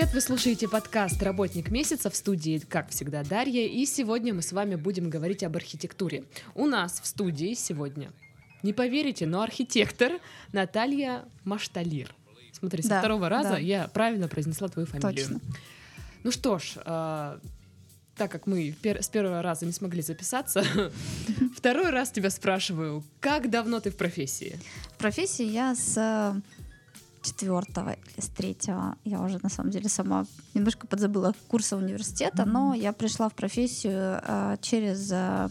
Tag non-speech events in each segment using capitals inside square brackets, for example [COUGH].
привет! Вы слушаете подкаст «Работник месяца» в студии, как всегда, Дарья. И сегодня мы с вами будем говорить об архитектуре. У нас в студии сегодня, не поверите, но архитектор Наталья Машталир. Смотри, со Да, второго раза да. я правильно произнесла твою фамилию. Точно. Ну что ж, а, так как мы пер- с первого раза не смогли записаться, [LAUGHS] второй раз тебя спрашиваю, как давно ты в профессии? В профессии я с э, четвертого или с третьего, я уже на самом деле сама немножко подзабыла курса университета, но я пришла в профессию э, через э,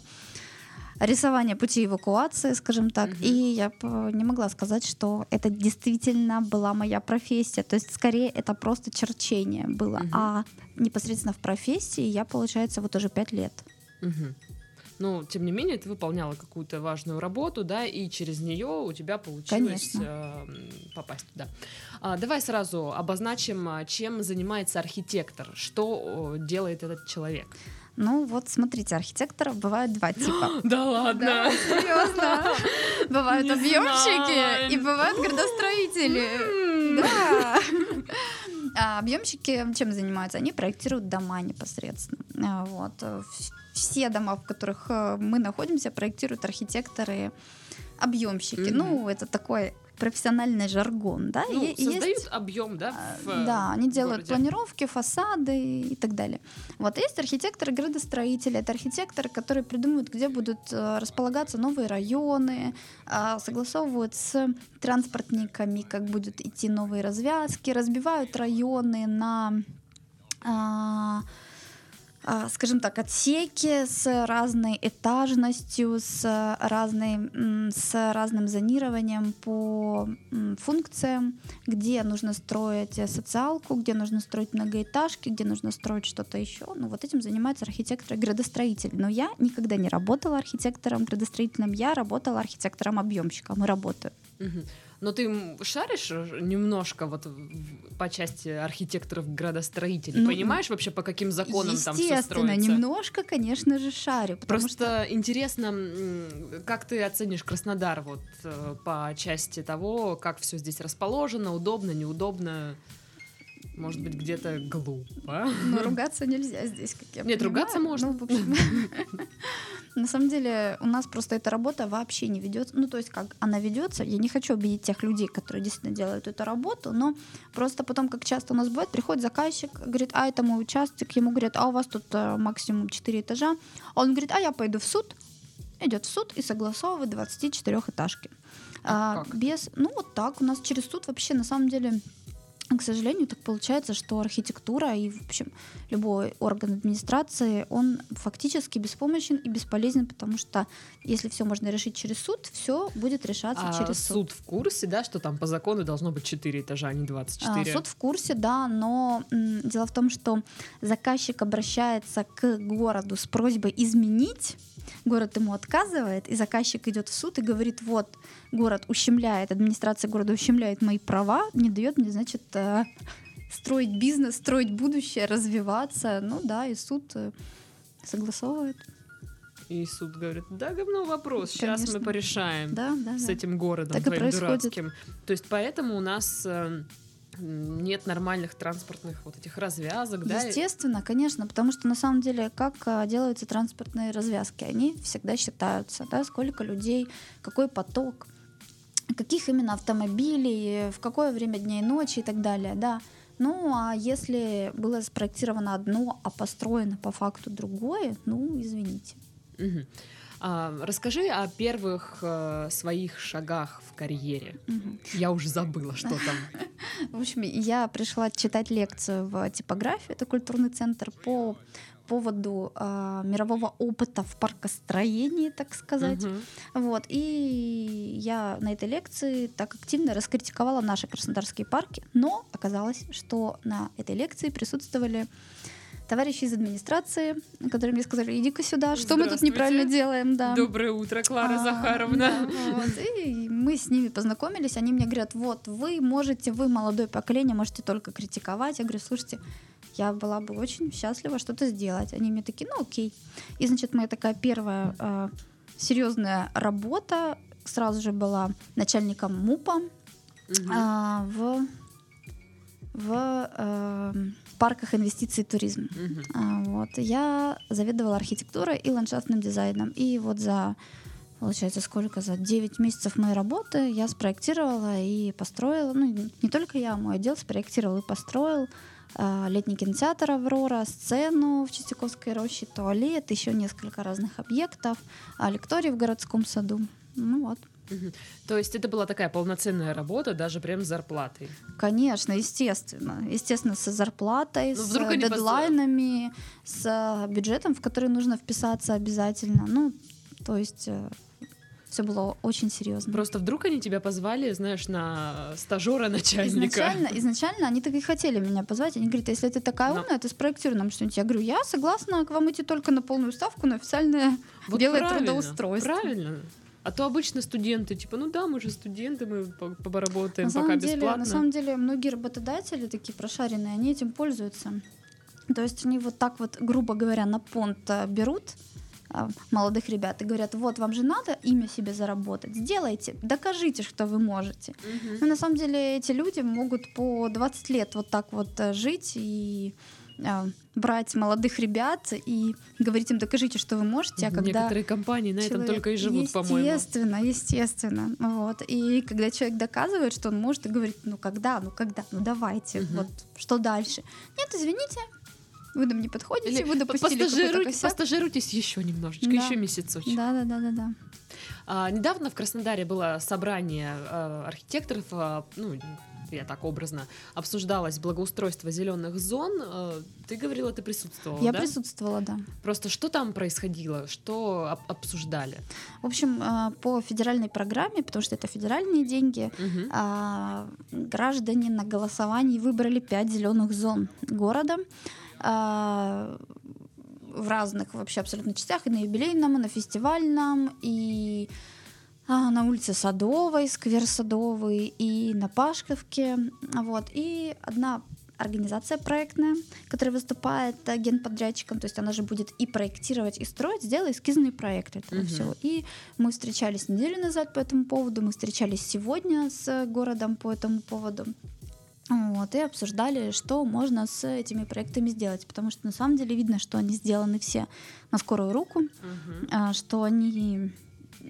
рисование пути эвакуации, скажем так, Мгм. и я не могла сказать, что это действительно была моя профессия, то есть скорее это просто черчение было, Мгм. а непосредственно в профессии я, получается, вот уже пять лет. Мгм. Ну, тем не менее, ты выполняла какую-то важную работу, да, и через нее у тебя получилось Конечно. э, попасть туда. А, давай сразу обозначим, а, чем занимается архитектор, что делает этот человек. Ну вот, смотрите, архитекторов бывают два типа. [GASPS] Да ладно. Да, серьезно. [LAUGHS] Бывают объемщики и бывают градостроители. Да. А объемщики чем занимаются? Они проектируют дома непосредственно. А, Вот. э, Все дома, в которых э, мы находимся, проектируют архитекторы, объемщики. Мгм. Ну, это такой профессиональный жаргон, да? Ну, И- создают есть- объем, да? а, в, э, Да, они делают городе? планировки, фасады и так далее. Вот есть архитекторы-градостроители, это архитекторы, которые придумывают, где будут э, располагаться новые районы, а, согласовывают с транспортниками, как будут идти новые развязки, разбивают районы на а, скажем так, отсеки с разной этажностью, с, разной, с разным зонированием по функциям, где нужно строить социалку, где нужно строить многоэтажки, где нужно строить что-то еще. Ну, вот этим занимаются архитекторы-градостроители. Но я никогда не работала архитектором-градостроителем, я работала архитектором-объемщиком и работаю. Мгм. Но ты шаришь немножко вот по части архитекторов-градостроителей? Ну, Понимаешь вообще, по каким законам там все строится? немножко, конечно же, шарю. Просто что интересно, как ты оценишь Краснодар вот э, по части того, как все здесь расположено, удобно, неудобно, может быть, где-то глупо. Но ругаться нельзя здесь, как я Нет, понимаю. ругаться можно. Ну, в общем, [LAUGHS] На самом деле у нас просто эта работа вообще не ведется. Ну, то есть как она ведется, я не хочу обидеть тех людей, которые действительно делают эту работу, но просто потом, как часто у нас бывает, приходит заказчик, говорит, а это мой участок, ему говорят, а у вас тут э, максимум 4 этажа. А он говорит, а я пойду в суд, идет в суд и согласовывает 24-этажки. А как? без, ну вот так, у нас через суд вообще на самом деле к сожалению, так получается, что архитектура и, в общем, любой орган администрации, он фактически беспомощен и бесполезен, потому что если все можно решить через суд, все будет решаться А через суд. суд в курсе, да, что там по закону должно быть 4 этажа, а не А, 24? Суд в курсе, да, но м, дело в том, что заказчик обращается к городу с просьбой изменить, город ему отказывает, и заказчик идет в суд и говорит, вот, город ущемляет, администрация города ущемляет мои права, не дает мне, значит, э, строить бизнес, строить будущее, развиваться. Ну да, и суд э, согласовывает. И суд говорит, да, говно вопрос, сейчас мы Конечно. порешаем. Да, да, с да. этим городом Так и твоим происходит. дурацким. То есть поэтому у нас э, м, нет нормальных транспортных вот этих развязок, да? Естественно, конечно, потому что на самом деле, как а, делаются транспортные развязки, они всегда считаются, да, сколько людей, какой поток, каких именно автомобилей, в какое время дня и ночи и так далее, да. Ну, а если было спроектировано одно, а построено по факту другое, ну, извините. Мгм. А, расскажи о первых э, своих шагах в карьере. Я уже забыла, что там. [LAUGHS] В общем, я пришла читать лекцию в типографию, это культурный центр, по поводу а, мирового опыта в паркостроении, так сказать. Мгм. Вот, и я на этой лекции так активно раскритиковала наши краснодарские парки, но оказалось, что на этой лекции присутствовали товарищи из администрации, которые мне сказали, иди-ка сюда, что мы тут неправильно делаем, да. Доброе утро, Клара А, Захаровна. да, вот, и мы с ними познакомились, они мне говорят, вот, вы можете, вы молодое поколение, можете только критиковать. Я говорю, слушайте, я была бы очень счастлива что-то сделать. Они мне такие, ну окей. И, значит, моя такая первая э, серьезная работа сразу же была начальником МУПа Мгм. а, в в э, парках инвестиций и туризм. Мгм. А, Вот. Я заведовала архитектурой и ландшафтным дизайном. И вот за, получается, сколько? За 9 месяцев моей работы я спроектировала и построила, ну, не только я, мой отдел спроектировал и построил а, летний кинотеатр «Аврора», сцену в Чистяковской роще, туалет, еще несколько разных объектов, а, лекторий в городском саду. Ну вот. То есть это была такая полноценная работа, даже прям с зарплатой. Конечно, естественно. Естественно, с зарплатой, Ну, с дедлайнами, с э, бюджетом, в который нужно вписаться обязательно. Ну, то есть все было очень серьезно. Просто вдруг они тебя позвали, знаешь, на стажера начальника. Изначально, изначально они так и хотели меня позвать. Они говорят, если ты такая Но- умная, ты спроектируй нам что-нибудь. Я говорю, я согласна к вам идти только на полную ставку, на официальное Вот белое правильно, трудоустройство. Правильно. А то обычно студенты, типа, ну да, мы же студенты, мы по- поработаем На пока деле, бесплатно. на самом деле, многие работодатели такие прошаренные, они этим пользуются. То есть они вот так вот, грубо говоря, на понт а, берут а, молодых ребят и говорят, вот вам же надо имя себе заработать, сделайте, докажите, что вы можете. Мгм. Но на самом деле эти люди могут по 20 лет вот так вот э, жить и брать молодых ребят и говорить им, докажите, что вы можете, а когда Некоторые компании на этом человек- только и живут, по-моему. Естественно, естественно. Вот. И когда человек доказывает, что он может, и говорит, ну когда, ну когда, ну давайте, Мгм. вот что дальше? Нет, извините, вы нам не подходите, Или вы допустили постажируйтесь еще немножечко, Да. еще месяцочек. Да, да, да, да, да. А, недавно в Краснодаре было собрание а, архитекторов, а, ну, я так образно, обсуждалось благоустройство зеленых зон. А, ты говорила, ты присутствовала, Я да? присутствовала, да. Просто что там происходило, что об- обсуждали? В общем, э, по федеральной программе, потому что это федеральные деньги, а, граждане на голосовании выбрали пять зеленых зон города а, в разных вообще абсолютно частях, и на юбилейном, и на фестивальном, и а, на улице Садовой, сквер Садовый, и на Пашковке. Вот. И одна организация проектная, которая выступает э, генподрядчиком, то есть она же будет и проектировать, и строить, сделала эскизные проекты этого Мгм. всего. И мы встречались неделю назад по этому поводу, мы встречались сегодня с городом по этому поводу. Вот, и обсуждали, что можно с этими проектами сделать, потому что на самом деле видно, что они сделаны все на скорую руку, а, что они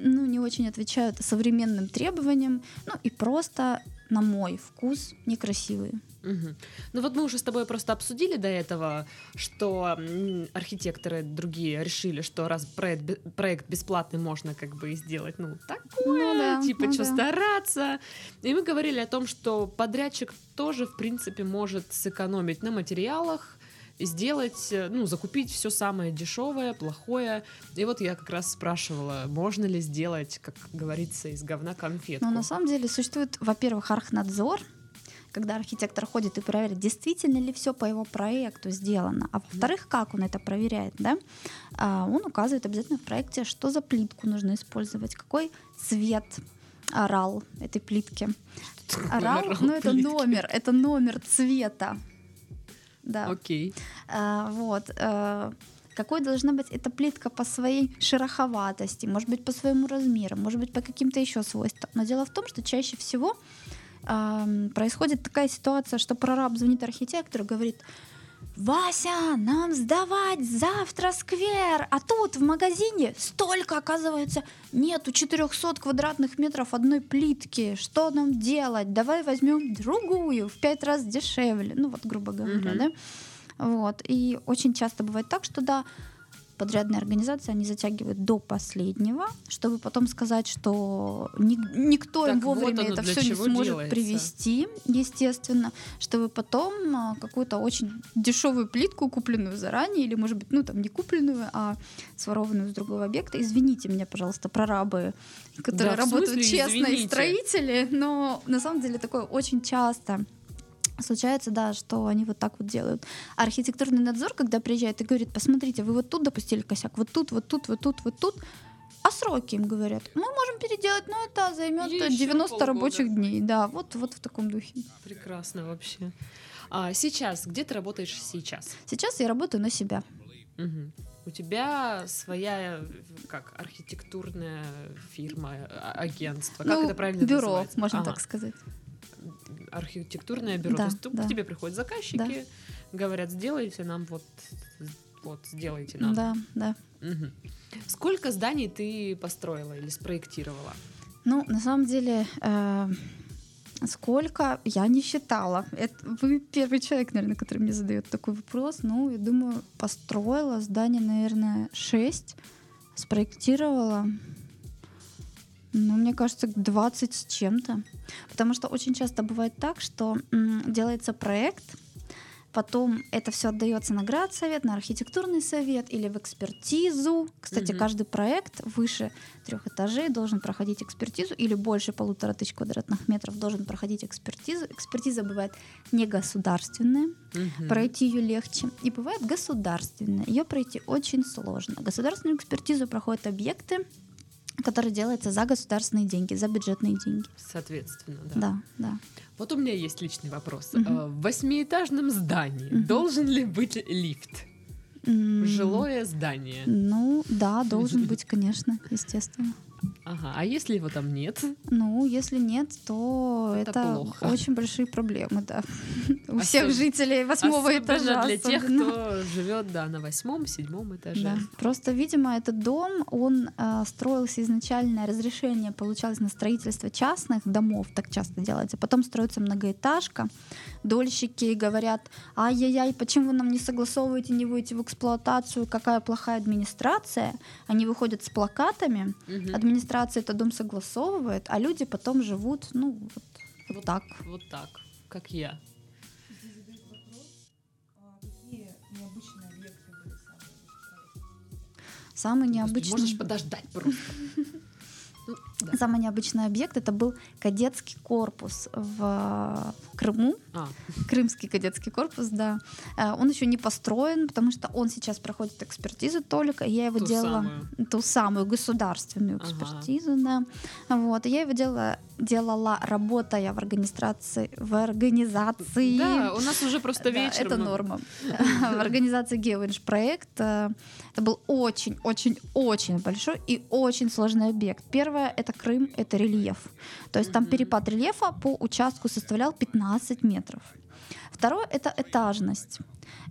ну, не очень отвечают современным требованиям, ну и просто, на мой вкус, некрасивые. Мгм. Ну вот мы уже с тобой просто обсудили до этого, что архитекторы другие решили, что раз проект, проект бесплатный, можно как бы и сделать, ну, такое, Ну да, типа, ну что да. стараться. И мы говорили о том, что подрядчик тоже, в принципе, может сэкономить на материалах, сделать, э, ну, закупить все самое дешевое, плохое. И вот я как раз спрашивала, можно ли сделать, как говорится, из говна конфетку. Но на самом деле существует, во-первых, архнадзор, когда архитектор ходит и проверяет, действительно ли все по его проекту сделано. А во-вторых, как он это проверяет, да? А, он указывает обязательно в проекте, что за плитку нужно использовать, какой цвет орал этой плитки. Орал, Орал ну это номер, это номер цвета. Да. Окей. А, вот. э, какой должна быть эта плитка по своей шероховатости, может быть, по своему размеру, может быть, по каким-то еще свойствам. Но дело в том, что чаще всего ам, происходит такая ситуация, что прораб звонит архитектору, говорит, Вася, нам сдавать завтра сквер, а тут в магазине столько, оказывается, нету 400 квадратных метров одной плитки. Что нам делать? Давай возьмем другую в пять раз дешевле. Ну вот, грубо говоря, Мгм. да? Вот. И очень часто бывает так, что да, подрядные организации, они затягивают до последнего, чтобы потом сказать, что ни- никто им Так вот вовремя оно это все не сможет делается. привести, естественно, чтобы потом а, какую-то очень дешевую плитку, купленную заранее, или, может быть, ну там не купленную, а сворованную с другого объекта. Извините меня, пожалуйста, прорабы, которые Да, работают смысле честно, и извините? строители, но на самом деле такое очень часто случается, да, что они вот так вот делают. А архитектурный надзор, когда приезжает и говорит, посмотрите, вы вот тут допустили косяк, вот тут, вот тут, вот тут, вот тут, а сроки им говорят, мы можем переделать, но это займет Ещё 90 полгода. рабочих дней. Да, вот, вот в таком духе. Прекрасно вообще. А сейчас, где ты работаешь сейчас? Сейчас я работаю на себя. Мгм. У тебя своя, как, архитектурная фирма, а- агентство. Как Ну, это правильно Бюро, называется? можно Ага. так сказать. Архитектурное бюро. Да, То есть да. к тебе приходят заказчики, говорят, сделайте нам вот, вот сделайте нам. Да, да. Мгм. Сколько зданий ты построила или спроектировала? Ну, на самом деле, э, сколько я не считала. Это вы первый человек, наверное, который мне задает такой вопрос. Ну, я думаю, построила здание, наверное, 6, спроектировала. Ну, мне кажется, 20 с чем-то. Потому что очень часто бывает так, что м, делается проект, потом это все отдается на градсовет, на архитектурный совет или в экспертизу. Кстати, Мгм. каждый проект выше трех этажей должен проходить экспертизу или больше полутора тысяч квадратных метров должен проходить экспертизу. Экспертиза бывает не государственная, Мгм. пройти ее легче, и бывает государственная. Ее пройти очень сложно. Государственную экспертизу проходят объекты, которые делаются за государственные деньги, за бюджетные деньги. Соответственно, да. Да, да. Вот у меня есть личный вопрос. Э, В восьмиэтажном здании Мгм. должен ли быть лифт? Жилое здание. Ну, да, [LAUGHS] должен быть, конечно, естественно. Ага. А если его там нет? Ну, если нет, то Это это, плохо. очень большие проблемы, да. [LAUGHS] У всех жителей восьмого Особенно этажа. для тех, кто живет да, на восьмом, седьмом этаже. Да. Просто, видимо, этот дом, он э, строился изначально, разрешение получалось на строительство частных домов, так часто делается. Потом строится многоэтажка. Дольщики говорят, ай-яй-яй, почему вы нам не согласовываете, не вводите в эксплуатацию, какая плохая администрация. Они выходят с плакатами. Администрация этот дом согласовывает, а люди потом живут, ну, вот, вот так. Вот так, как я. Самый необычный... Можешь подождать просто. [LAUGHS] Да. Самый необычный объект это был кадетский корпус в Крыму. А, Крымский кадетский корпус, да. Э, Он еще не построен, потому что он сейчас проходит экспертизу только. Я его Ту делала самую. ту самую государственную Ага. экспертизу, да. Вот. и Я его делала, делала, работая в организации, в организации. да, у нас уже просто Да, вечер. это мы- норма. [LAUGHS] В организации Geoinch проект. э, Это был очень-очень-очень большой и очень сложный объект. Первое — это Крым, это рельеф. То есть там перепад рельефа по участку составлял 15 метров. Второе — это этажность.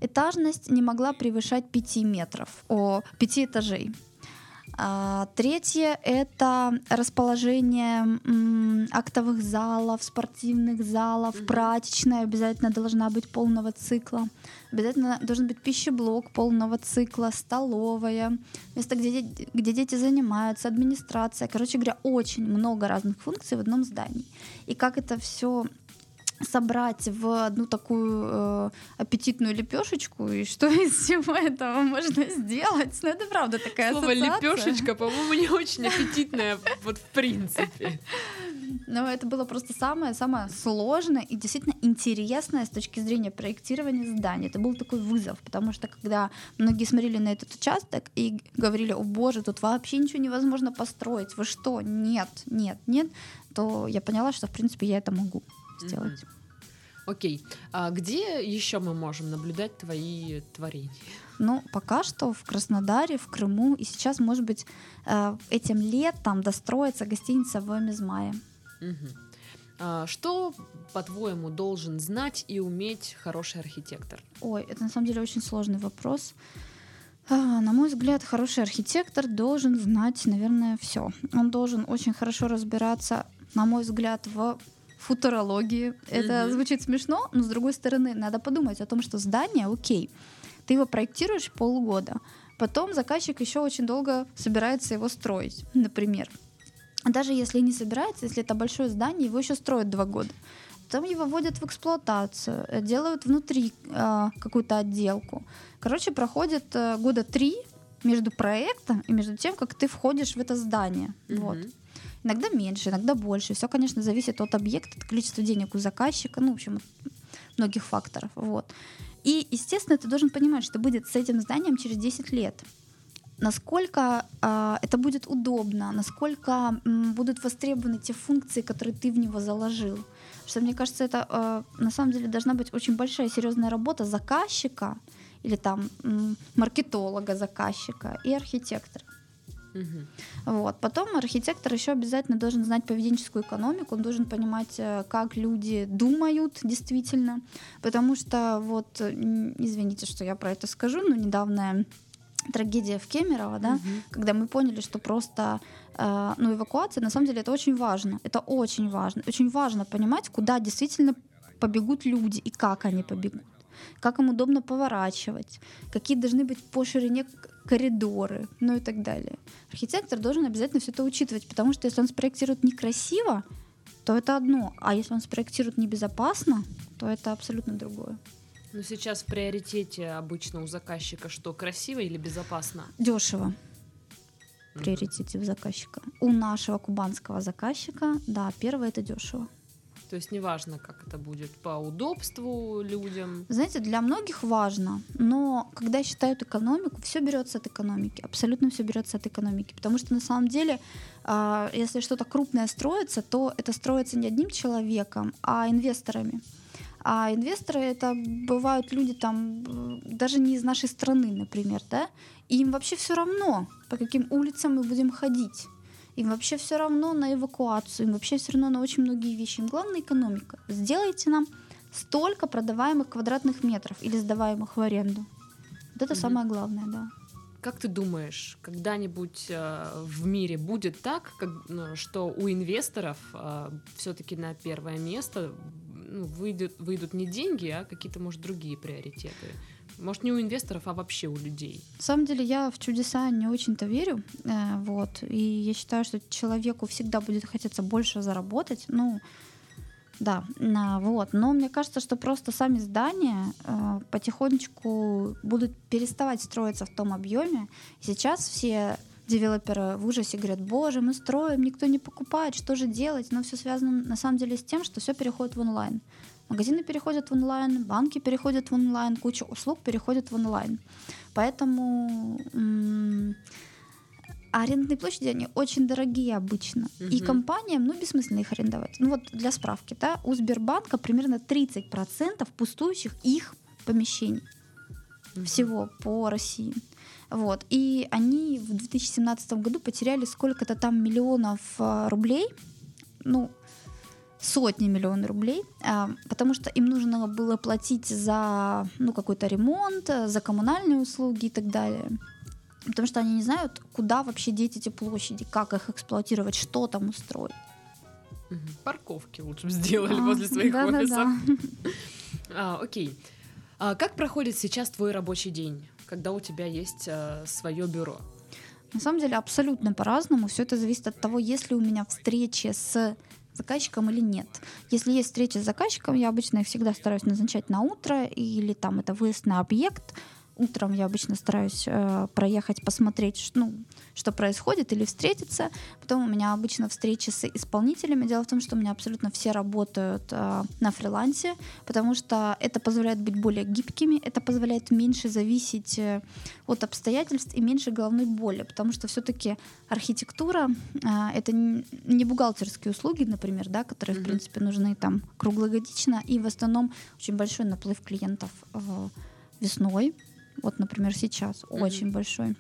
Этажность не могла превышать 5 метров, о, 5 этажей. А, Третье — это расположение м, актовых залов, спортивных залов, Мгм. прачечная обязательно должна быть полного цикла. Обязательно должен быть пищеблок полного цикла, столовая, место, где, де- где дети занимаются, администрация. Короче говоря, очень много разных функций в одном здании. И как это все собрать в одну такую э, аппетитную лепешечку, и что [LAUGHS] из всего этого можно сделать? Ну, это правда такая Слово ассоциация. лепешечка, по-моему, не очень [LAUGHS] аппетитное, вот в принципе. Но это было просто самое-самое сложное и действительно интересное с точки зрения проектирования здания. Это был такой вызов, потому что когда многие смотрели на этот участок и говорили, о боже, тут вообще ничего невозможно построить, вы что, нет, нет, нет, то я поняла, что в принципе я это могу сделать. Окей. А где еще мы можем наблюдать твои творения? Ну, пока что в Краснодаре, в Крыму, и сейчас, может быть, э, этим летом достроится гостиница в Измае. Мгм. А, Что, по-твоему, должен знать и уметь хороший архитектор? Ой, это на самом деле очень сложный вопрос. А, На мой взгляд, хороший архитектор должен знать, наверное, все. Он должен очень хорошо разбираться, на мой взгляд, в футурологии. Это звучит смешно, но с другой стороны, надо подумать о том, что здание, окей, ты его проектируешь полгода, потом заказчик еще очень долго собирается его строить, например. А Даже если не собирается, если это большое здание, его еще строят два года. Потом его вводят в эксплуатацию, э, делают внутри э, какую-то отделку. Короче, проходит э, года три между проектом и между тем, как ты входишь в это здание. Вот. Иногда меньше, иногда больше. Все, конечно, зависит от объекта, от количества денег у заказчика, ну, в общем, многих факторов. Вот. И, естественно, ты должен понимать, что будет с этим зданием через 10 лет. Насколько а, это будет удобно, насколько м, будут востребованы те функции, которые ты в него заложил. Что мне кажется, это а, на самом деле должна быть очень большая серьезная работа заказчика или там м, маркетолога заказчика и архитектора. Вот. Потом архитектор еще обязательно должен знать поведенческую экономику, он должен понимать, э, как люди думают действительно, потому что вот, э, извините, что я про это скажу, но недавняя трагедия в Кемерово, да, Мгм. когда мы поняли, что просто э, ну, эвакуация, на самом деле, это очень важно. Это очень важно. Очень важно понимать, куда действительно побегут люди и как они побегут. Как им удобно поворачивать, какие должны быть по ширине коридоры, ну и так далее. Архитектор должен обязательно все это учитывать, потому что если он спроектирует некрасиво, то это одно, а если он спроектирует небезопасно, то это абсолютно другое. Но сейчас в приоритете обычно у заказчика что, красиво или безопасно? Дешево. приоритете у заказчика. У нашего кубанского заказчика, да, первое это дешево. То есть неважно, как это будет по удобству людям. Знаете, для многих важно, но когда считают экономику, все берется от экономики, абсолютно все берется от экономики, потому что на самом деле, а, если что-то крупное строится, то это строится не одним человеком, а инвесторами. А инвесторы это бывают люди там даже не из нашей страны, например, да, и им вообще все равно, по каким улицам мы будем ходить. Им вообще все равно на эвакуацию, им вообще все равно на очень многие вещи. Им главное экономика. Сделайте нам столько продаваемых квадратных метров или сдаваемых в аренду. Вот это Мгм. самое главное, да. Как ты думаешь, когда-нибудь э, в мире будет так, как, ну, что у инвесторов все-таки на первое место ну, выйдут, выйдут не деньги, а какие-то, может, другие приоритеты? Может, не у инвесторов, а вообще у людей? На самом деле я в чудеса не очень-то верю, э, вот, и я считаю, что человеку всегда будет хотеться больше заработать, ну, да, вот, но мне кажется, что просто сами здания э, потихонечку будут переставать строиться в том объеме. Сейчас все девелоперы в ужасе говорят, боже, мы строим, никто не покупает, что же делать? Но все связано на самом деле с тем, что все переходит в онлайн. Магазины переходят в онлайн, банки переходят в онлайн, куча услуг переходит в онлайн. Поэтому м, арендные площади, они очень дорогие обычно. И Мгм. компаниям, ну, бессмысленно их арендовать. Ну вот для справки, да, у Сбербанка примерно 30% пустующих их помещений Мгм. всего по России. Вот. И они в 2017 году потеряли сколько-то там миллионов а, рублей, ну, сотни миллионов рублей, а, потому что им нужно было платить за ну, какой-то ремонт, за коммунальные услуги и так далее. Потому что они не знают, куда вообще деть эти площади, как их эксплуатировать, что там устроить. Парковки лучше сделали А, возле своих да-да-да. офисов. А, окей. А как проходит сейчас твой рабочий день, когда у тебя есть свое бюро? На самом деле абсолютно по-разному. Все это зависит от того, есть ли у меня встречи с заказчиком или нет. Если есть встреча с заказчиком, я обычно их всегда стараюсь назначать на утро, или там это выезд на объект. Утром я обычно стараюсь э, проехать, посмотреть, ну, что происходит, или встретиться. Потом у меня обычно встречи с исполнителями. Дело в том, что у меня абсолютно все работают э, на фрилансе, потому что это позволяет быть более гибкими, это позволяет меньше зависеть э, от обстоятельств и меньше головной боли, потому что все-таки архитектура а, это не бухгалтерские услуги, например, да, которые в Мгм. принципе нужны там круглогодично, и в основном очень большой наплыв клиентов э, весной, вот, например, сейчас Мгм. очень большой.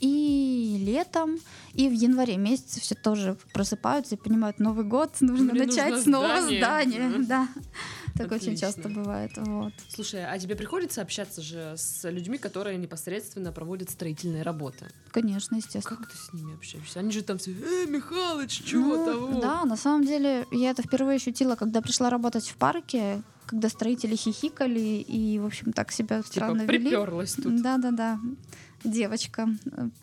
И летом, и в январе месяце все тоже просыпаются и понимают, Новый год, [LAUGHS] нужно Мне начать нужно снова здание. здание. Мгм. Да. Так очень Отлично. часто бывает. Вот. Слушай, а тебе приходится общаться же с людьми, которые непосредственно проводят строительные работы? Конечно, естественно. Как ты с ними общаешься? Они же там все, э, Михалыч, чего Ну, того? Да, на самом деле я это впервые ощутила, когда пришла работать в парке, когда строители хихикали и, в общем, так себя Типа странно вели. приперлась тут. Да, да, да. Девочка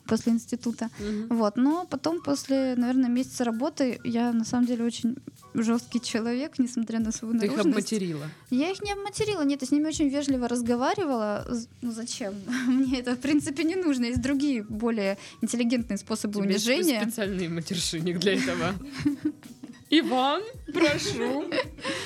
после института. Мгм. Вот. Но потом, после, наверное, месяца работы, я на самом деле очень жесткий человек, несмотря на свою Ты их наружность. обматерила. Я их не обматерила, нет, я с ними очень вежливо разговаривала. Ну зачем? [LAUGHS] Мне это, в принципе, не нужно. Есть другие, более интеллигентные способы Тебе унижения. специальный матершинник для этого. [LAUGHS] Иван, прошу.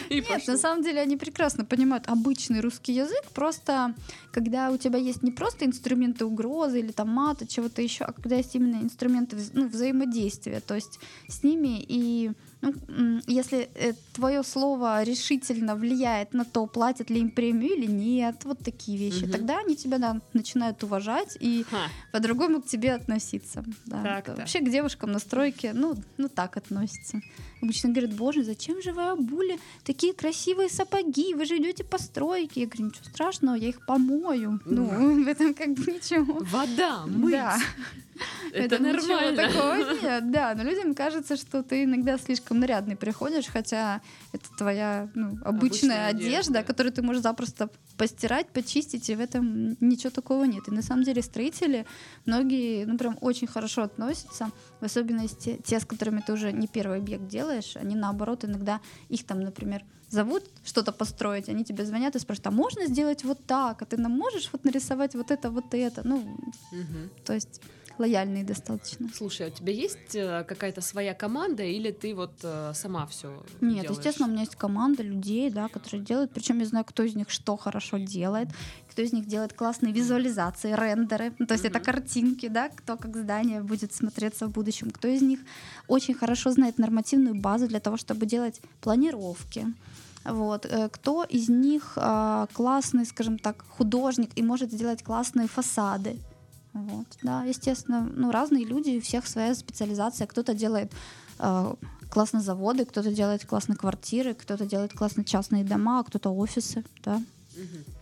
И Нет, пошел. на самом деле они прекрасно понимают обычный русский язык, просто когда у тебя есть не просто инструменты угрозы или там мата, чего-то еще, а когда есть именно инструменты ну, взаимодействия, то есть с ними и Ну, если э, твое слово решительно влияет на то, платят ли им премию или нет, вот такие вещи, угу. тогда они тебя да, начинают уважать и по-другому к тебе относиться. Да. Так, Вообще к девушкам на стройке, ну, ну так относятся. Обычно говорят, боже, зачем же вы обули такие красивые сапоги, вы же идете по стройке. Я говорю, ничего страшного, я их помою. Ну, [LAUGHS] в этом как бы ничего. Вода, мыть. Да. [LAUGHS] Это, это нормально. такого [LAUGHS] нет, да. Но людям кажется, что ты иногда слишком нарядный приходишь, хотя это твоя ну, обычная, обычная одежда, одежда, которую ты можешь запросто постирать, почистить, и в этом ничего такого нет. И на самом деле строители, многие, ну прям очень хорошо относятся, в особенности те, с которыми ты уже не первый объект делаешь, они наоборот иногда их там, например, зовут что-то построить, они тебе звонят и спрашивают, а можно сделать вот так, а ты нам можешь вот нарисовать вот это, вот это, ну, угу. то есть лояльные достаточно. Слушай, а у тебя есть э, какая-то своя команда или ты вот э, сама все? Нет, делаешь? естественно, у меня есть команда людей, да, которые делают. Причем я знаю, кто из них что хорошо делает, кто из них делает классные визуализации, рендеры, ну, то есть mm-hmm. это картинки, да, кто как здание будет смотреться в будущем, кто из них очень хорошо знает нормативную базу для того, чтобы делать планировки. Вот. Э, кто из них э, классный, скажем так, художник и может сделать классные фасады? Вот, да, естественно, ну, разные люди, у всех своя специализация. Кто-то делает э, классные заводы, кто-то делает классные квартиры, кто-то делает классные частные дома, а кто-то офисы, да. Угу.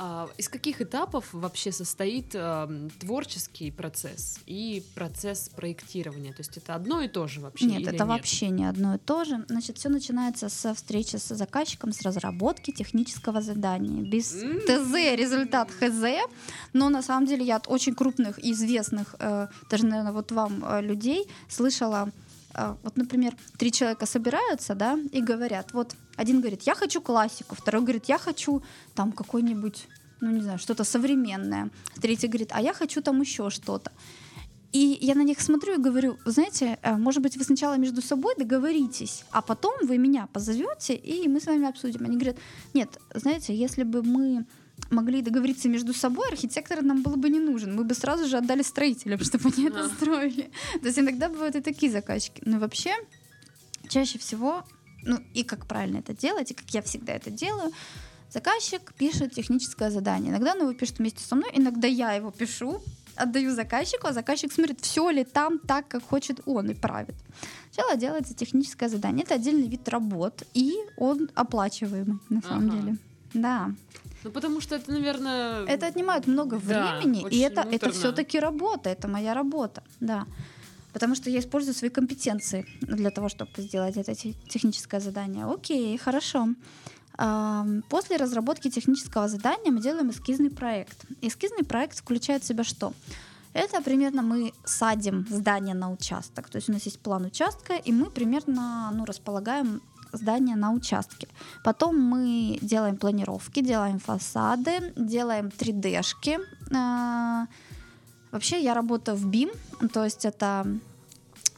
А, из каких этапов вообще состоит э, творческий процесс и процесс проектирования? То есть это одно и то же вообще? Нет, это нет? вообще не одно и то же. Значит, все начинается со встречи с заказчиком, с разработки технического задания. Без. ТЗ результат ХЗ. Но на самом деле я от очень крупных и известных, э, даже, наверное, вот вам э, людей слышала э, вот, например, три человека собираются, да, и говорят, вот один говорит, я хочу классику, второй говорит, я хочу там какой-нибудь, ну не знаю, что-то современное. Третий говорит, а я хочу там еще что-то. И я на них смотрю и говорю, знаете, э, может быть, вы сначала между собой договоритесь, а потом вы меня позовете, и мы с вами обсудим. Они говорят, нет, знаете, если бы мы могли договориться между собой, архитектор нам было бы не нужен. Мы бы сразу же отдали строителям, чтобы они это строили. То есть иногда бывают и такие заказчики. Но вообще, чаще всего ну и как правильно это делать, и как я всегда это делаю, заказчик пишет техническое задание. Иногда он его пишет вместе со мной, иногда я его пишу, отдаю заказчику, а заказчик смотрит, все ли там так, как хочет он, и правит. Сначала делается техническое задание. Это отдельный вид работ, и он оплачиваемый, на самом ага. деле. Да. Ну, потому что это, наверное... Это отнимает много да, времени, и это, это все-таки работа, это моя работа, да потому что я использую свои компетенции для того, чтобы сделать это техническое задание. Окей, хорошо. После разработки технического задания мы делаем эскизный проект. Эскизный проект включает в себя что? Это примерно мы садим здание на участок. То есть у нас есть план участка, и мы примерно ну, располагаем здание на участке. Потом мы делаем планировки, делаем фасады, делаем 3D-шки, Вообще я работаю в BIM, то есть это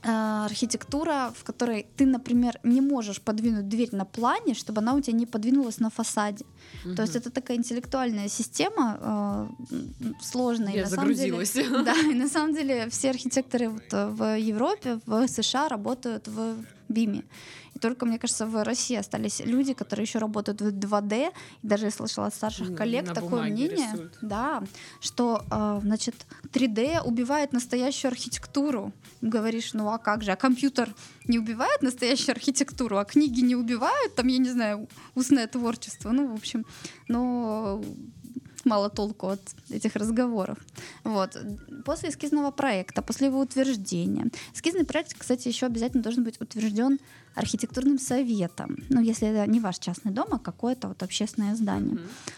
архитектура, в которой ты, например, не можешь подвинуть дверь на плане, чтобы она у тебя не подвинулась на фасаде. Угу. То есть это такая интеллектуальная система э, сложная. Я на загрузилась. Самом деле, [LAUGHS] да, и на самом деле [LAUGHS] все архитекторы вот в Европе, в США работают в BIM. Только, мне кажется, в России остались люди, которые еще работают в 2D. И даже я слышала от старших коллег На такое мнение, рисуют. да, что э, значит 3D убивает настоящую архитектуру. Говоришь, ну а как же? А компьютер не убивает настоящую архитектуру, а книги не убивают, там, я не знаю, устное творчество. Ну, в общем, но мало толку от этих разговоров. Вот. После эскизного проекта, после его утверждения. Эскизный проект, кстати, еще обязательно должен быть утвержден архитектурным советом. Ну, если это не ваш частный дом, а какое-то вот общественное здание. Mm-hmm.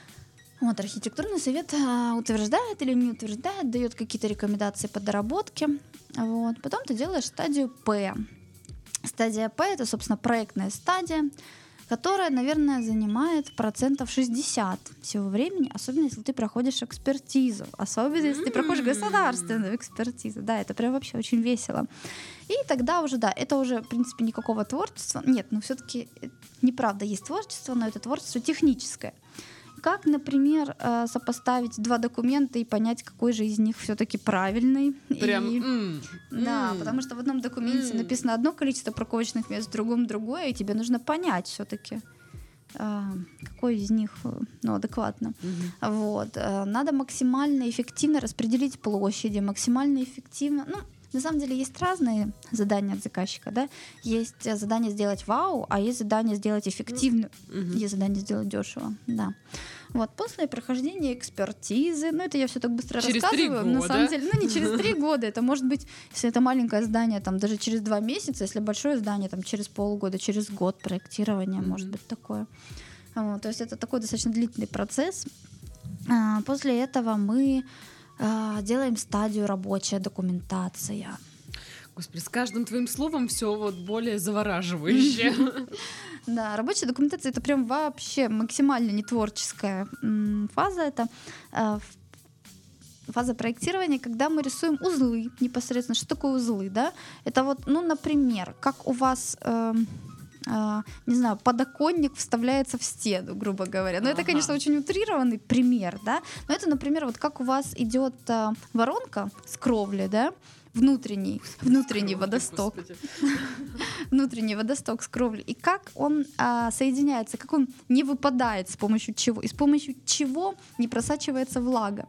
Вот, архитектурный совет а, утверждает или не утверждает, дает какие-то рекомендации по доработке. Вот. Потом ты делаешь стадию П. Стадия П — это, собственно, проектная стадия которая, наверное, занимает процентов 60 всего времени, особенно если ты проходишь экспертизу, особенно если ты проходишь государственную экспертизу. Да, это прям вообще очень весело. И тогда уже, да, это уже, в принципе, никакого творчества. Нет, но все-таки неправда, есть творчество, но это творчество техническое. Как, например, э, сопоставить два документа и понять, какой же из них все-таки правильный. Прям. И- м, Да, м. потому что в одном документе М. написано одно количество парковочных мест, в другом другое, и тебе нужно понять все-таки, какой из них э, ну, адекватно. Мгм. Вот. э, Надо максимально эффективно распределить площади, максимально эффективно. Ну, на самом деле есть разные задания от заказчика, да. Есть э, задание сделать вау, а есть задание сделать эффективно, Мгм. есть задание сделать дешево, да. Вот после прохождения экспертизы, ну это я все так быстро Через рассказываю, на года. самом деле, ну не через три [LAUGHS] года, это может быть, если это маленькое здание, там даже через два месяца, если большое здание, там через полгода, через год проектирования, Мгм. может быть такое. Вот, то есть это такой достаточно длительный процесс. А, После этого мы делаем стадию рабочая документация. Господи, с каждым твоим словом все вот более завораживающе. [LAUGHS] Да, рабочая документация это прям вообще максимально не творческая фаза. Это э, фаза проектирования, когда мы рисуем узлы непосредственно. Что такое узлы, да? Это вот, ну, например, как у вас эм, э, не знаю, подоконник вставляется в стену, грубо говоря. Но это, Ага. конечно, очень утрированный пример, да. Но это, например, вот как у вас идет э, воронка с кровли, да, внутренний, внутренний водосток [LAUGHS] внутренний водосток с кровли, и как он а, соединяется, как он не выпадает с помощью чего, и с помощью чего не просачивается влага.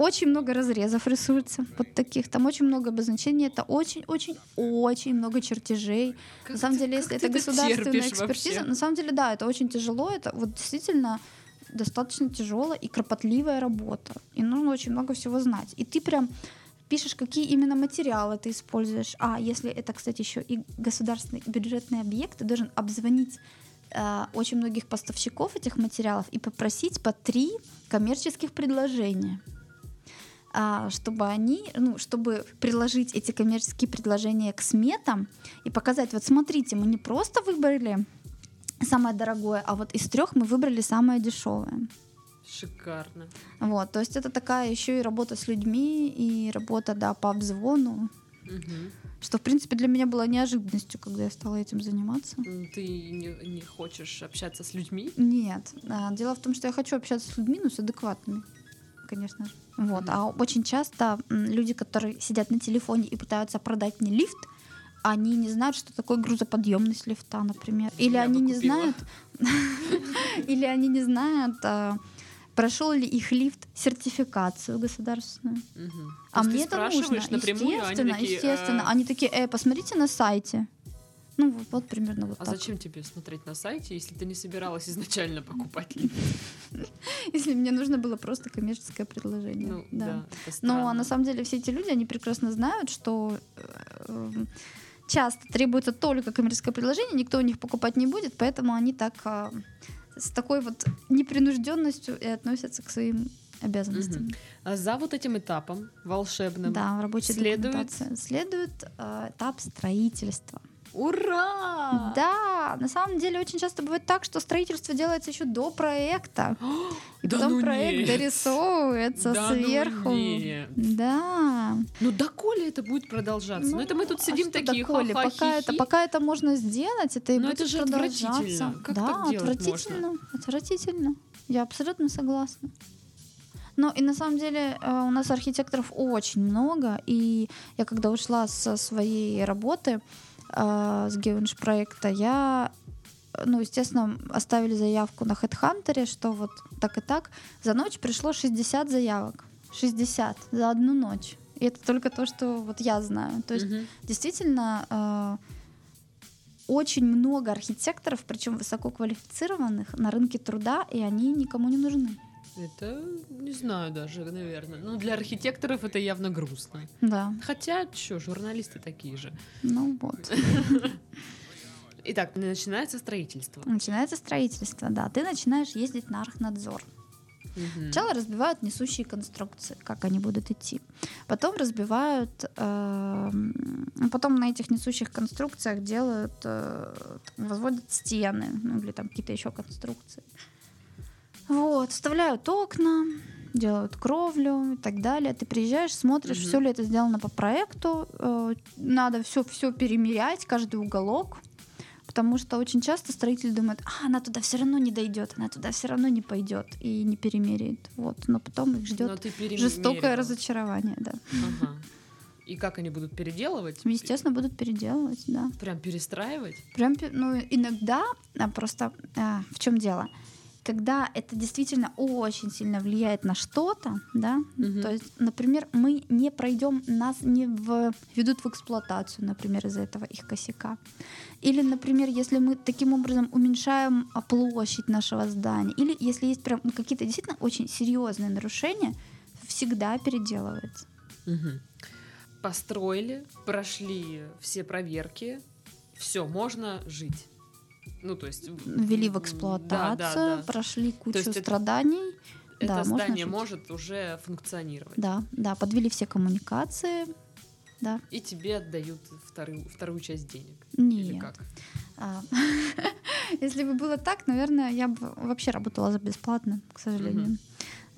Очень много разрезов рисуется вот таких, там очень много обозначений, это очень-очень-очень много чертежей. Как на самом ты- деле, если это государственная экспертиза, вообще? на самом деле, да, это очень тяжело, это вот действительно достаточно тяжелая и кропотливая работа. И нужно очень много всего знать. И ты прям пишешь, какие именно материалы ты используешь. А если это, кстати, еще и государственный бюджетный объект, ты должен обзвонить э, очень многих поставщиков этих материалов и попросить по три коммерческих предложения чтобы они, ну, чтобы приложить эти коммерческие предложения к сметам и показать, вот смотрите, мы не просто выбрали самое дорогое, а вот из трех мы выбрали самое дешевое. Шикарно. Вот, то есть это такая еще и работа с людьми и работа, да, по обзвону, Мгм. что, в принципе, для меня было неожиданностью, когда я стала этим заниматься. Ты не, не хочешь общаться с людьми? Нет, а, дело в том, что я хочу общаться с людьми, но с адекватными, конечно же. Вот, а очень часто люди, которые сидят на телефоне и пытаются продать мне лифт, они не знают, что такое грузоподъемность лифта, например. Или Я они не знают, [LAUGHS] или они не знают, а, прошел ли их лифт сертификацию государственную. Мгм. А мне это нужно. напрямую, а они естественно, такие, естественно. «А, Они такие, э, посмотрите на сайте. Ну, вот, примерно вот А так. зачем тебе смотреть на сайте, если ты не собиралась изначально покупать лифт? [LAUGHS] Если мне нужно было просто коммерческое предложение. Ну, да. Но на самом деле все эти люди, они прекрасно знают, что э, э, часто требуется только коммерческое предложение, никто у них покупать не будет, поэтому они так э, с такой вот непринужденностью и относятся к своим обязанностям. А за вот этим этапом волшебным Да, Следует- следует э, этап строительства. Ура! Да, на самом деле очень часто бывает так, что строительство делается еще до проекта. [GASPS] И Да потом ну проект нет. дорисовывается Да ну сверху. нет. Да. Ну доколе это будет продолжаться? Ну, это мы тут а сидим что такие, доколе? ха-ха, пока это, пока это можно сделать, это и Но будет это же продолжаться. отвратительно. Как да, так делать отвратительно. Отвратительно. Я абсолютно согласна. Но и на самом деле э, у нас архитекторов очень много, и я когда ушла со своей работы э, с Геонш проекта, я ну, естественно, оставили заявку на HeadHunter, что вот так и так. За ночь пришло 60 заявок. 60 за одну ночь. И это только то, что вот я знаю. То есть Мгм. действительно э, очень много архитекторов, причем высококвалифицированных на рынке труда, и они никому не нужны. Это не знаю даже, наверное. Ну, для архитекторов это явно грустно. Да, Хотя, что, журналисты такие же. ну вот. [LAUGHS] Итак, начинается строительство. Начинается строительство, да. Ты начинаешь ездить на архнадзор. Мгм. Сначала разбивают несущие конструкции, как они будут идти. Потом разбивают, эм, потом на этих несущих конструкциях делают, э, возводят стены, ну или там какие-то еще конструкции. Вот, вставляют окна, делают кровлю и так далее. Ты приезжаешь, смотришь, Мгм. все ли это сделано по проекту. э, надо все, все перемерять, каждый уголок. потому что очень часто строители думают, а, она туда все равно не дойдет, она туда все равно не пойдет и не перемеряет. Вот, но потом их ждет жестокое разочарование, да. Ага. И как они будут переделывать? Естественно, будут переделывать, да. Прям перестраивать? Прям, ну, иногда а, просто а, в чем дело? Когда это действительно очень сильно влияет на что-то, да, Мгм. то есть, например, мы не пройдем, нас не в- введут в эксплуатацию, например, из-за этого их косяка. Или, например, если мы таким образом уменьшаем а, площадь нашего здания, или если есть прям ну, какие-то действительно очень серьезные нарушения, всегда переделывается. Мгм. Построили, прошли все проверки, все, можно жить. Ну, то есть... Ввели в эксплуатацию, Да, да, да. прошли кучу есть это- страданий. Это да, можно здание жить. может уже функционировать. Да, да, подвели все коммуникации. Да. И тебе отдают вторую, вторую часть денег. Или Нет. как? А, [LAUGHS] Если бы было так, наверное, я бы вообще работала за бесплатно, к сожалению. Мгм.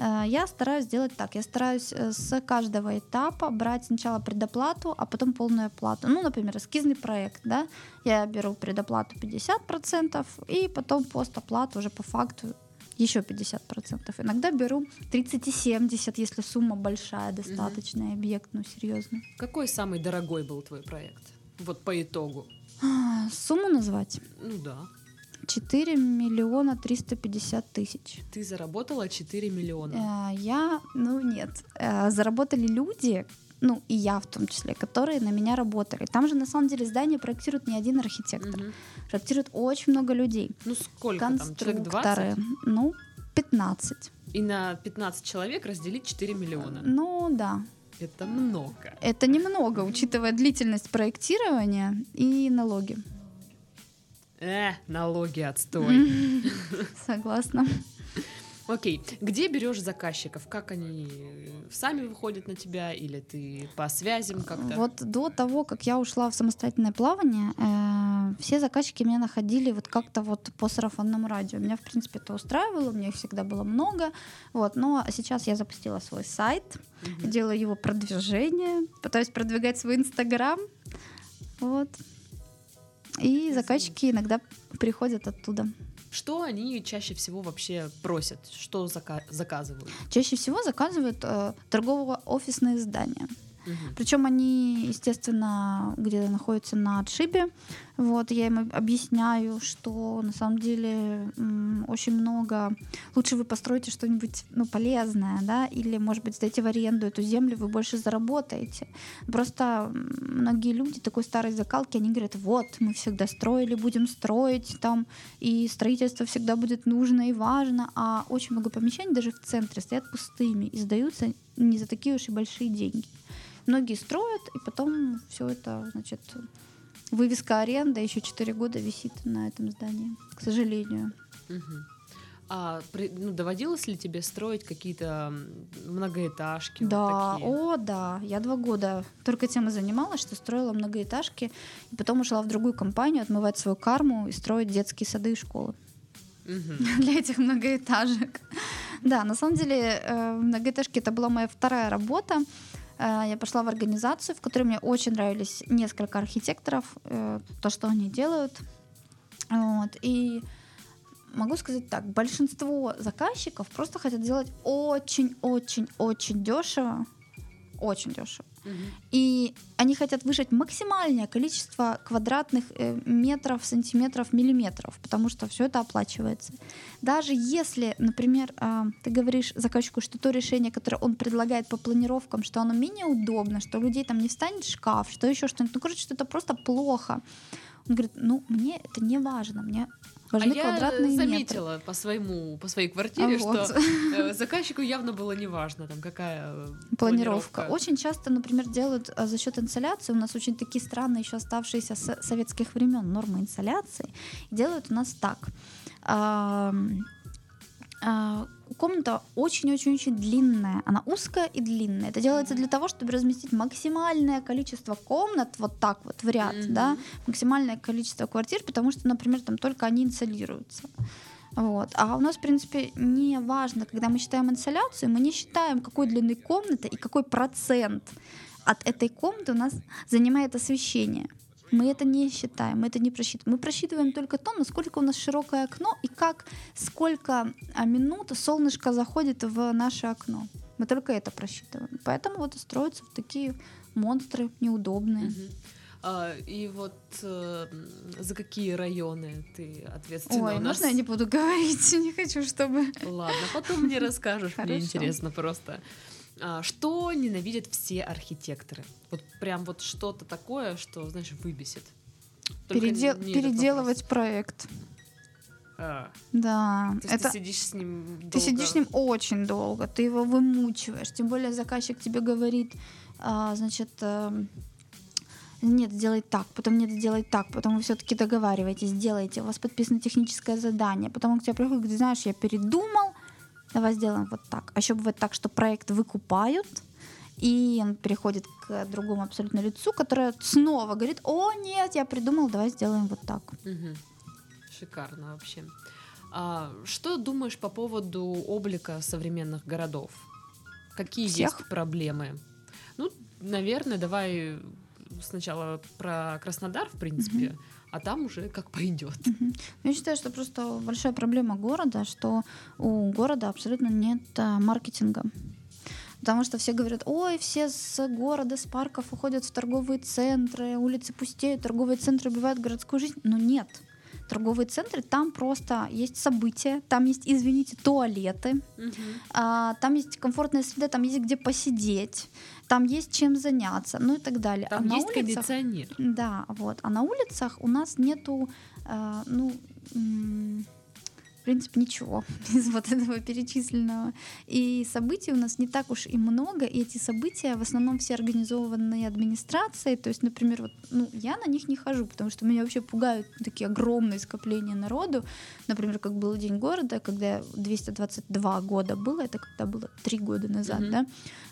А, Я стараюсь делать так. Я стараюсь э, с каждого этапа брать сначала предоплату, а потом полную оплату. Ну, например, эскизный проект, да, я беру предоплату 50%, и потом постоплату уже по факту еще 50%. Иногда беру 30 и 70, если сумма большая, достаточная, объект, ну, серьезный. Какой самый дорогой был твой проект? Вот по итогу. А, Сумму назвать? Ну да. 4 миллиона 350 тысяч. Ты заработала 4 миллиона. Э, Я, ну нет, Э, заработали люди, ну и я в том числе, которые на меня работали. Там же на самом деле здание проектирует не один архитектор, Мгм. проектирует очень много людей. Ну сколько там? Человек 20? Конструкторы, ну 15. И на 15 человек разделить 4 миллиона. Ну да, Это много. это немного, учитывая длительность проектирования и налоги. Э, налоги отстой. [LAUGHS] Согласна. Окей, где берешь заказчиков? Как они э, сами выходят на тебя или ты по связям как-то? Вот до того, как я ушла в самостоятельное плавание, э, все заказчики меня находили вот как-то вот по сарафанному радио. Меня, в принципе, это устраивало, у меня их всегда было много. Вот, но сейчас я запустила свой сайт, делаю его продвижение, пытаюсь продвигать свой Инстаграм. Вот. И заказчики иногда приходят оттуда. Что они чаще всего вообще просят? Что зака- заказывают? Чаще всего заказывают э, торгово-офисные здания. Мгм. Причем они, естественно, где-то находятся на отшибе. Вот, я им об- объясняю, что на самом деле очень много. Лучше вы построите что-нибудь ну, полезное, да, или, может быть, сдайте в аренду эту землю, вы больше заработаете. Просто многие люди такой старой закалки, они говорят, вот, мы всегда строили, будем строить там, и строительство всегда будет нужно и важно, а очень много помещений даже в центре стоят пустыми и сдаются не за такие уж и большие деньги. Многие строят, и потом все это, значит, вывеска аренда еще 4 года висит на этом здании, к сожалению. А при- ну, доводилось ли тебе строить какие-то многоэтажки? вот Да, такие? о, да. Я два года только тем и занималась, что строила многоэтажки, и потом ушла в другую компанию отмывать свою карму и строить детские сады и школы Мгм. [LAUGHS] для этих многоэтажек. Да, на самом деле э, многоэтажки это была моя вторая работа. Э, Я пошла в организацию, в которой мне очень нравились несколько архитекторов, э, то, что они делают. Вот. И могу сказать так, большинство заказчиков просто хотят делать очень-очень-очень дешево. Очень дешево. И они хотят выжать максимальное количество квадратных э, метров, сантиметров, миллиметров, потому что все это оплачивается. Даже если, например, а, ты говоришь заказчику, что то решение, которое он предлагает по планировкам, что оно менее удобно, что у людей там не встанет шкаф, что еще что-нибудь, ну, короче, что это просто плохо. Он говорит, ну, мне это не важно, мне важны а я квадратные метры. заметила по своему по своей квартире, А вот. что [LAUGHS] э, заказчику явно было неважно, там какая э, Планировка. Очень часто, например, делают за счет инсоляции. У нас очень такие странные еще оставшиеся с советских времен нормы инсоляции. Делают у нас так. А, Комната очень-очень-очень длинная. Она узкая и длинная. Это делается для того, чтобы разместить максимальное количество комнат вот так вот в ряд, Мгм. да, максимальное количество квартир, потому что, например, там только они инсолируются. Вот. А у нас, в принципе, не важно, когда мы считаем инсоляцию, мы не считаем, какой длины комната и какой процент от этой комнаты у нас занимает освещение. Мы это не считаем, мы это не просчитываем. Мы просчитываем только то, насколько у нас широкое окно и как, сколько а, минут солнышко заходит в наше окно. Мы только это просчитываем. Поэтому вот и строятся такие монстры неудобные. А, и вот э, за какие районы ты ответственна? Ой, У нас- можно я не буду [LAUGHS] говорить? Не хочу, чтобы... Ладно, потом мне расскажешь, мне интересно просто. А, что ненавидят все архитекторы? Вот прям вот что-то такое, что, знаешь, выбесит. Только Передел- переделывать проект. А, Да, то есть это... ты сидишь с ним Ты долго? сидишь с ним очень долго, ты его вымучиваешь. Тем более заказчик тебе говорит, а, значит, эм, нет, сделай так, потом нет, сделай так, потом вы все-таки договариваетесь, сделаете, у вас подписано техническое задание, потом он к тебе приходит, говорит, знаешь, я передумал, давай сделаем вот так. А еще бывает так, что проект выкупают, и он переходит к другому абсолютно лицу, которое снова говорит, о, нет, я придумал, давай сделаем вот так. Мгм. Шикарно вообще. А, что думаешь по поводу облика современных городов? Какие Всех? есть проблемы? Ну, наверное, давай сначала про Краснодар, в принципе, а там уже как пойдет. Мгм. Ну, Я считаю, что просто большая проблема города, что у города абсолютно нет а, маркетинга. Потому что все говорят, ой, все с города, с парков уходят в торговые центры, улицы пустеют, торговые центры убивают городскую жизнь. Но нет. Торговые центры, там просто есть события, там есть, извините, туалеты, а, там есть комфортная среда, там есть где посидеть, там есть чем заняться, ну и так далее. Там а на есть улицах- кондиционер. да, вот. А на улицах у нас нету, а, ну, в принципе, ничего [LAUGHS] из вот этого перечисленного. И событий у нас не так уж и много, и эти события в основном все организованы администрацией. То есть, например, вот, ну, я на них не хожу, потому что меня вообще пугают такие огромные скопления народу. Например, как был День города, когда 222 года было, это когда было три года назад, Мгм. да.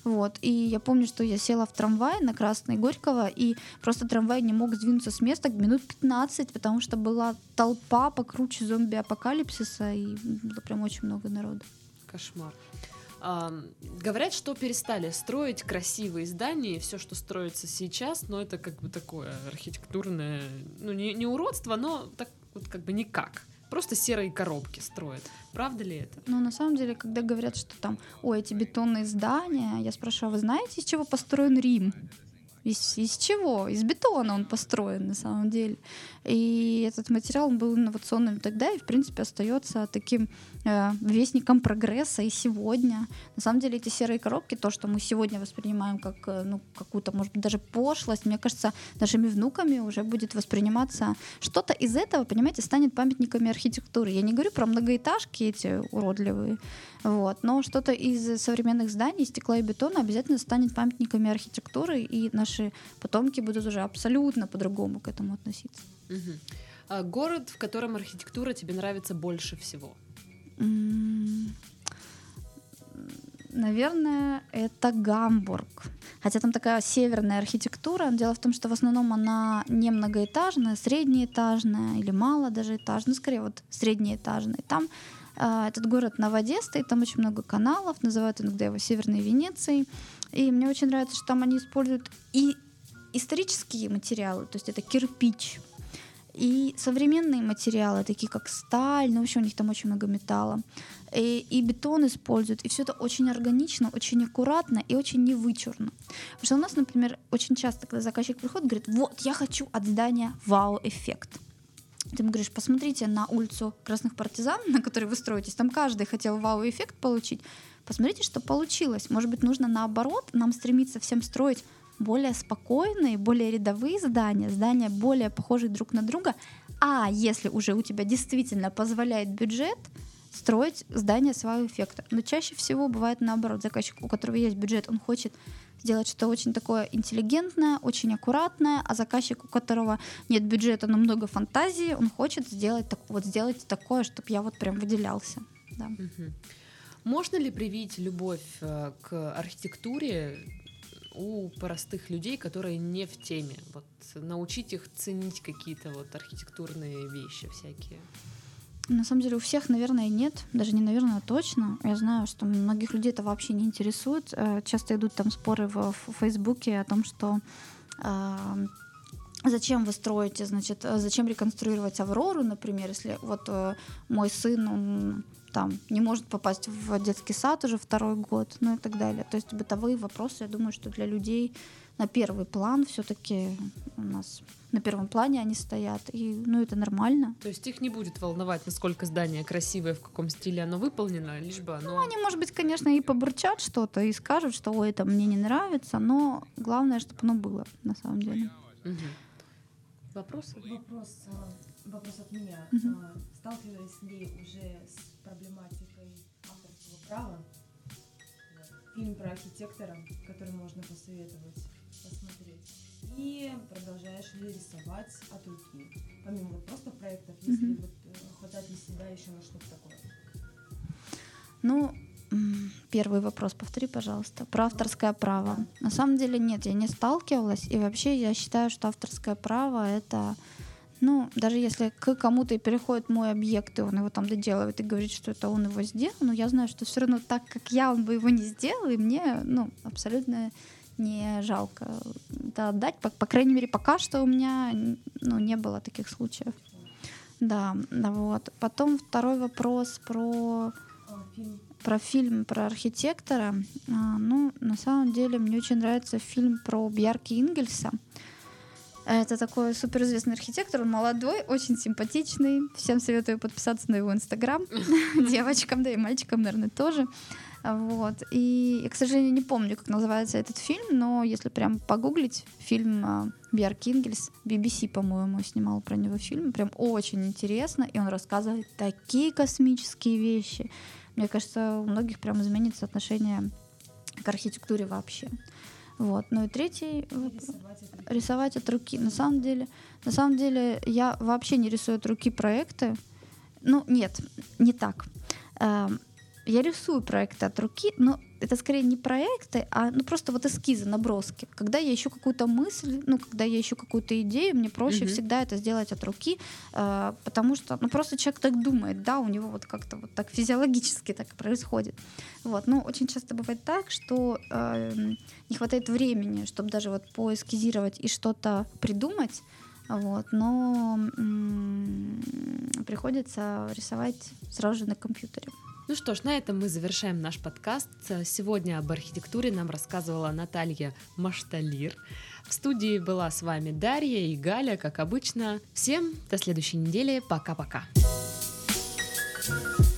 Вот. И я помню, что я села в трамвай на Красной Горького, и просто трамвай не мог сдвинуться с места минут 15, потому что была толпа покруче зомби-апокалипсиса, и было прям очень много народу. Кошмар. А, говорят, что перестали строить красивые здания, и все, что строится сейчас, но это как бы такое архитектурное, ну не, не уродство, но так вот как бы никак. Просто серые коробки строят. Правда ли это? Но на самом деле, когда говорят, что там, ой, эти бетонные здания, я спрашиваю, а вы знаете, из чего построен Рим? Из, из чего? Из бетона он построен на самом деле. И этот материал он был инновационным тогда и, в принципе, остается таким э, вестником прогресса и сегодня. На самом деле эти серые коробки, то, что мы сегодня воспринимаем как э, ну, какую-то, может быть, даже пошлость, мне кажется, нашими внуками уже будет восприниматься что-то из этого, понимаете, станет памятниками архитектуры. Я не говорю про многоэтажки эти уродливые, вот, но что-то из современных зданий, стекла и бетона обязательно станет памятниками архитектуры, и наши потомки будут уже абсолютно по-другому к этому относиться. Мгм. А город, в котором архитектура тебе нравится больше всего? Наверное, это Гамбург. Хотя там такая северная архитектура. Дело в том, что в основном она не многоэтажная, среднеэтажная или мало даже этажная, ну, скорее вот среднеэтажная. Там э, этот город на воде стоит, там очень много каналов, называют иногда его Северной Венецией. И мне очень нравится, что там они используют и исторические материалы, то есть это кирпич, и современные материалы, такие как сталь, ну вообще у них там очень много металла. И, и бетон используют. И все это очень органично, очень аккуратно и очень невычурно. Потому что у нас, например, очень часто, когда заказчик приходит, говорит, вот, я хочу от здания вау-эффект. Ты ему говоришь, посмотрите на улицу Красных Партизан, [LAUGHS] на которой вы строитесь, там каждый хотел вау-эффект получить. Посмотрите, что получилось. Может быть, нужно наоборот нам стремиться всем строить более спокойные, более рядовые здания, здания более похожие друг на друга. А если уже у тебя действительно позволяет бюджет, строить здание своего эффекта. Но чаще всего бывает наоборот. Заказчик, у которого есть бюджет, он хочет сделать что-то очень такое интеллигентное, очень аккуратное, а заказчик, у которого нет бюджета, но много фантазии, он хочет сделать, так, вот сделать такое, чтобы я вот прям выделялся. Да. Мгм. Можно ли привить любовь э, к архитектуре у простых людей, которые не в теме? Вот научить их ценить какие-то вот архитектурные вещи всякие. На самом деле у всех, наверное, нет, даже не наверное, а точно. Я знаю, что многих людей это вообще не интересует. Э, Часто идут там споры в, Фейсбуке о том, что э, Зачем вы строите, значит, зачем реконструировать Аврору, например, если вот э, мой сын, он там не может попасть в детский сад уже второй год, ну и так далее. То есть бытовые вопросы, я думаю, что для людей на первый план все-таки у нас на первом плане они стоят, и ну это нормально. То есть их не будет волновать, насколько здание красивое, в каком стиле оно выполнено, лишь бы оно... Ну, они, может быть, конечно, и побурчат что-то, и скажут, что ой, это мне не нравится, но главное, чтобы оно было, на самом деле. Угу. Вопросы? Вопрос, а, вопрос от меня. Угу. Сталкивались ли уже с проблематикой авторского права? Фильм про архитектора, который можно посоветовать посмотреть. И продолжаешь ли рисовать от руки? Помимо вот просто проектов, если mm-hmm. вот э, хватает ли себя еще на что-то такое? Ну, Первый вопрос, повтори, пожалуйста. Про авторское право. На самом деле нет, я не сталкивалась. И вообще я считаю, что авторское право это ну, даже если к кому-то и переходит мой объект, и он его там доделывает и говорит, что это он его сделал, но я знаю, что все равно так, как я, он бы его не сделал, и мне, ну, абсолютно не жалко это отдать. По, по крайней мере, пока что у меня, ну, не было таких случаев. Да, да, вот. Потом второй вопрос про про фильм про архитектора. А, ну, на самом деле, мне очень нравится фильм про Бьярки Ингельса. Это такой суперизвестный архитектор, он молодой, очень симпатичный. Всем советую подписаться на его инстаграм. [LAUGHS] Девочкам, да и мальчикам, наверное, тоже. Вот. И я, к сожалению, не помню, как называется этот фильм, но если прям погуглить, фильм а, Биар Кингельс, BBC, по-моему, снимал про него фильм, прям очень интересно, и он рассказывает такие космические вещи. Мне кажется, у многих прям изменится отношение к архитектуре вообще. Вот. Ну и третий рисовать от, рисовать от руки. На самом деле, на самом деле я вообще не рисую от руки проекты. Ну нет, не так. Я рисую проекты от руки, но это скорее не проекты, а ну просто вот эскизы, наброски. Когда я ищу какую-то мысль, ну когда я ищу какую-то идею, мне проще угу. всегда это сделать от руки, э, потому что ну просто человек так думает, да, у него вот как-то вот так физиологически так происходит. Вот, но очень часто бывает так, что э, не хватает времени, чтобы даже вот поэскизировать и что-то придумать. Вот, но м- приходится рисовать сразу же на компьютере. Ну что ж, на этом мы завершаем наш подкаст. Сегодня об архитектуре нам рассказывала Наталья Машталир. В студии была с вами Дарья и Галя, как обычно. Всем до следующей недели. Пока-пока. thank you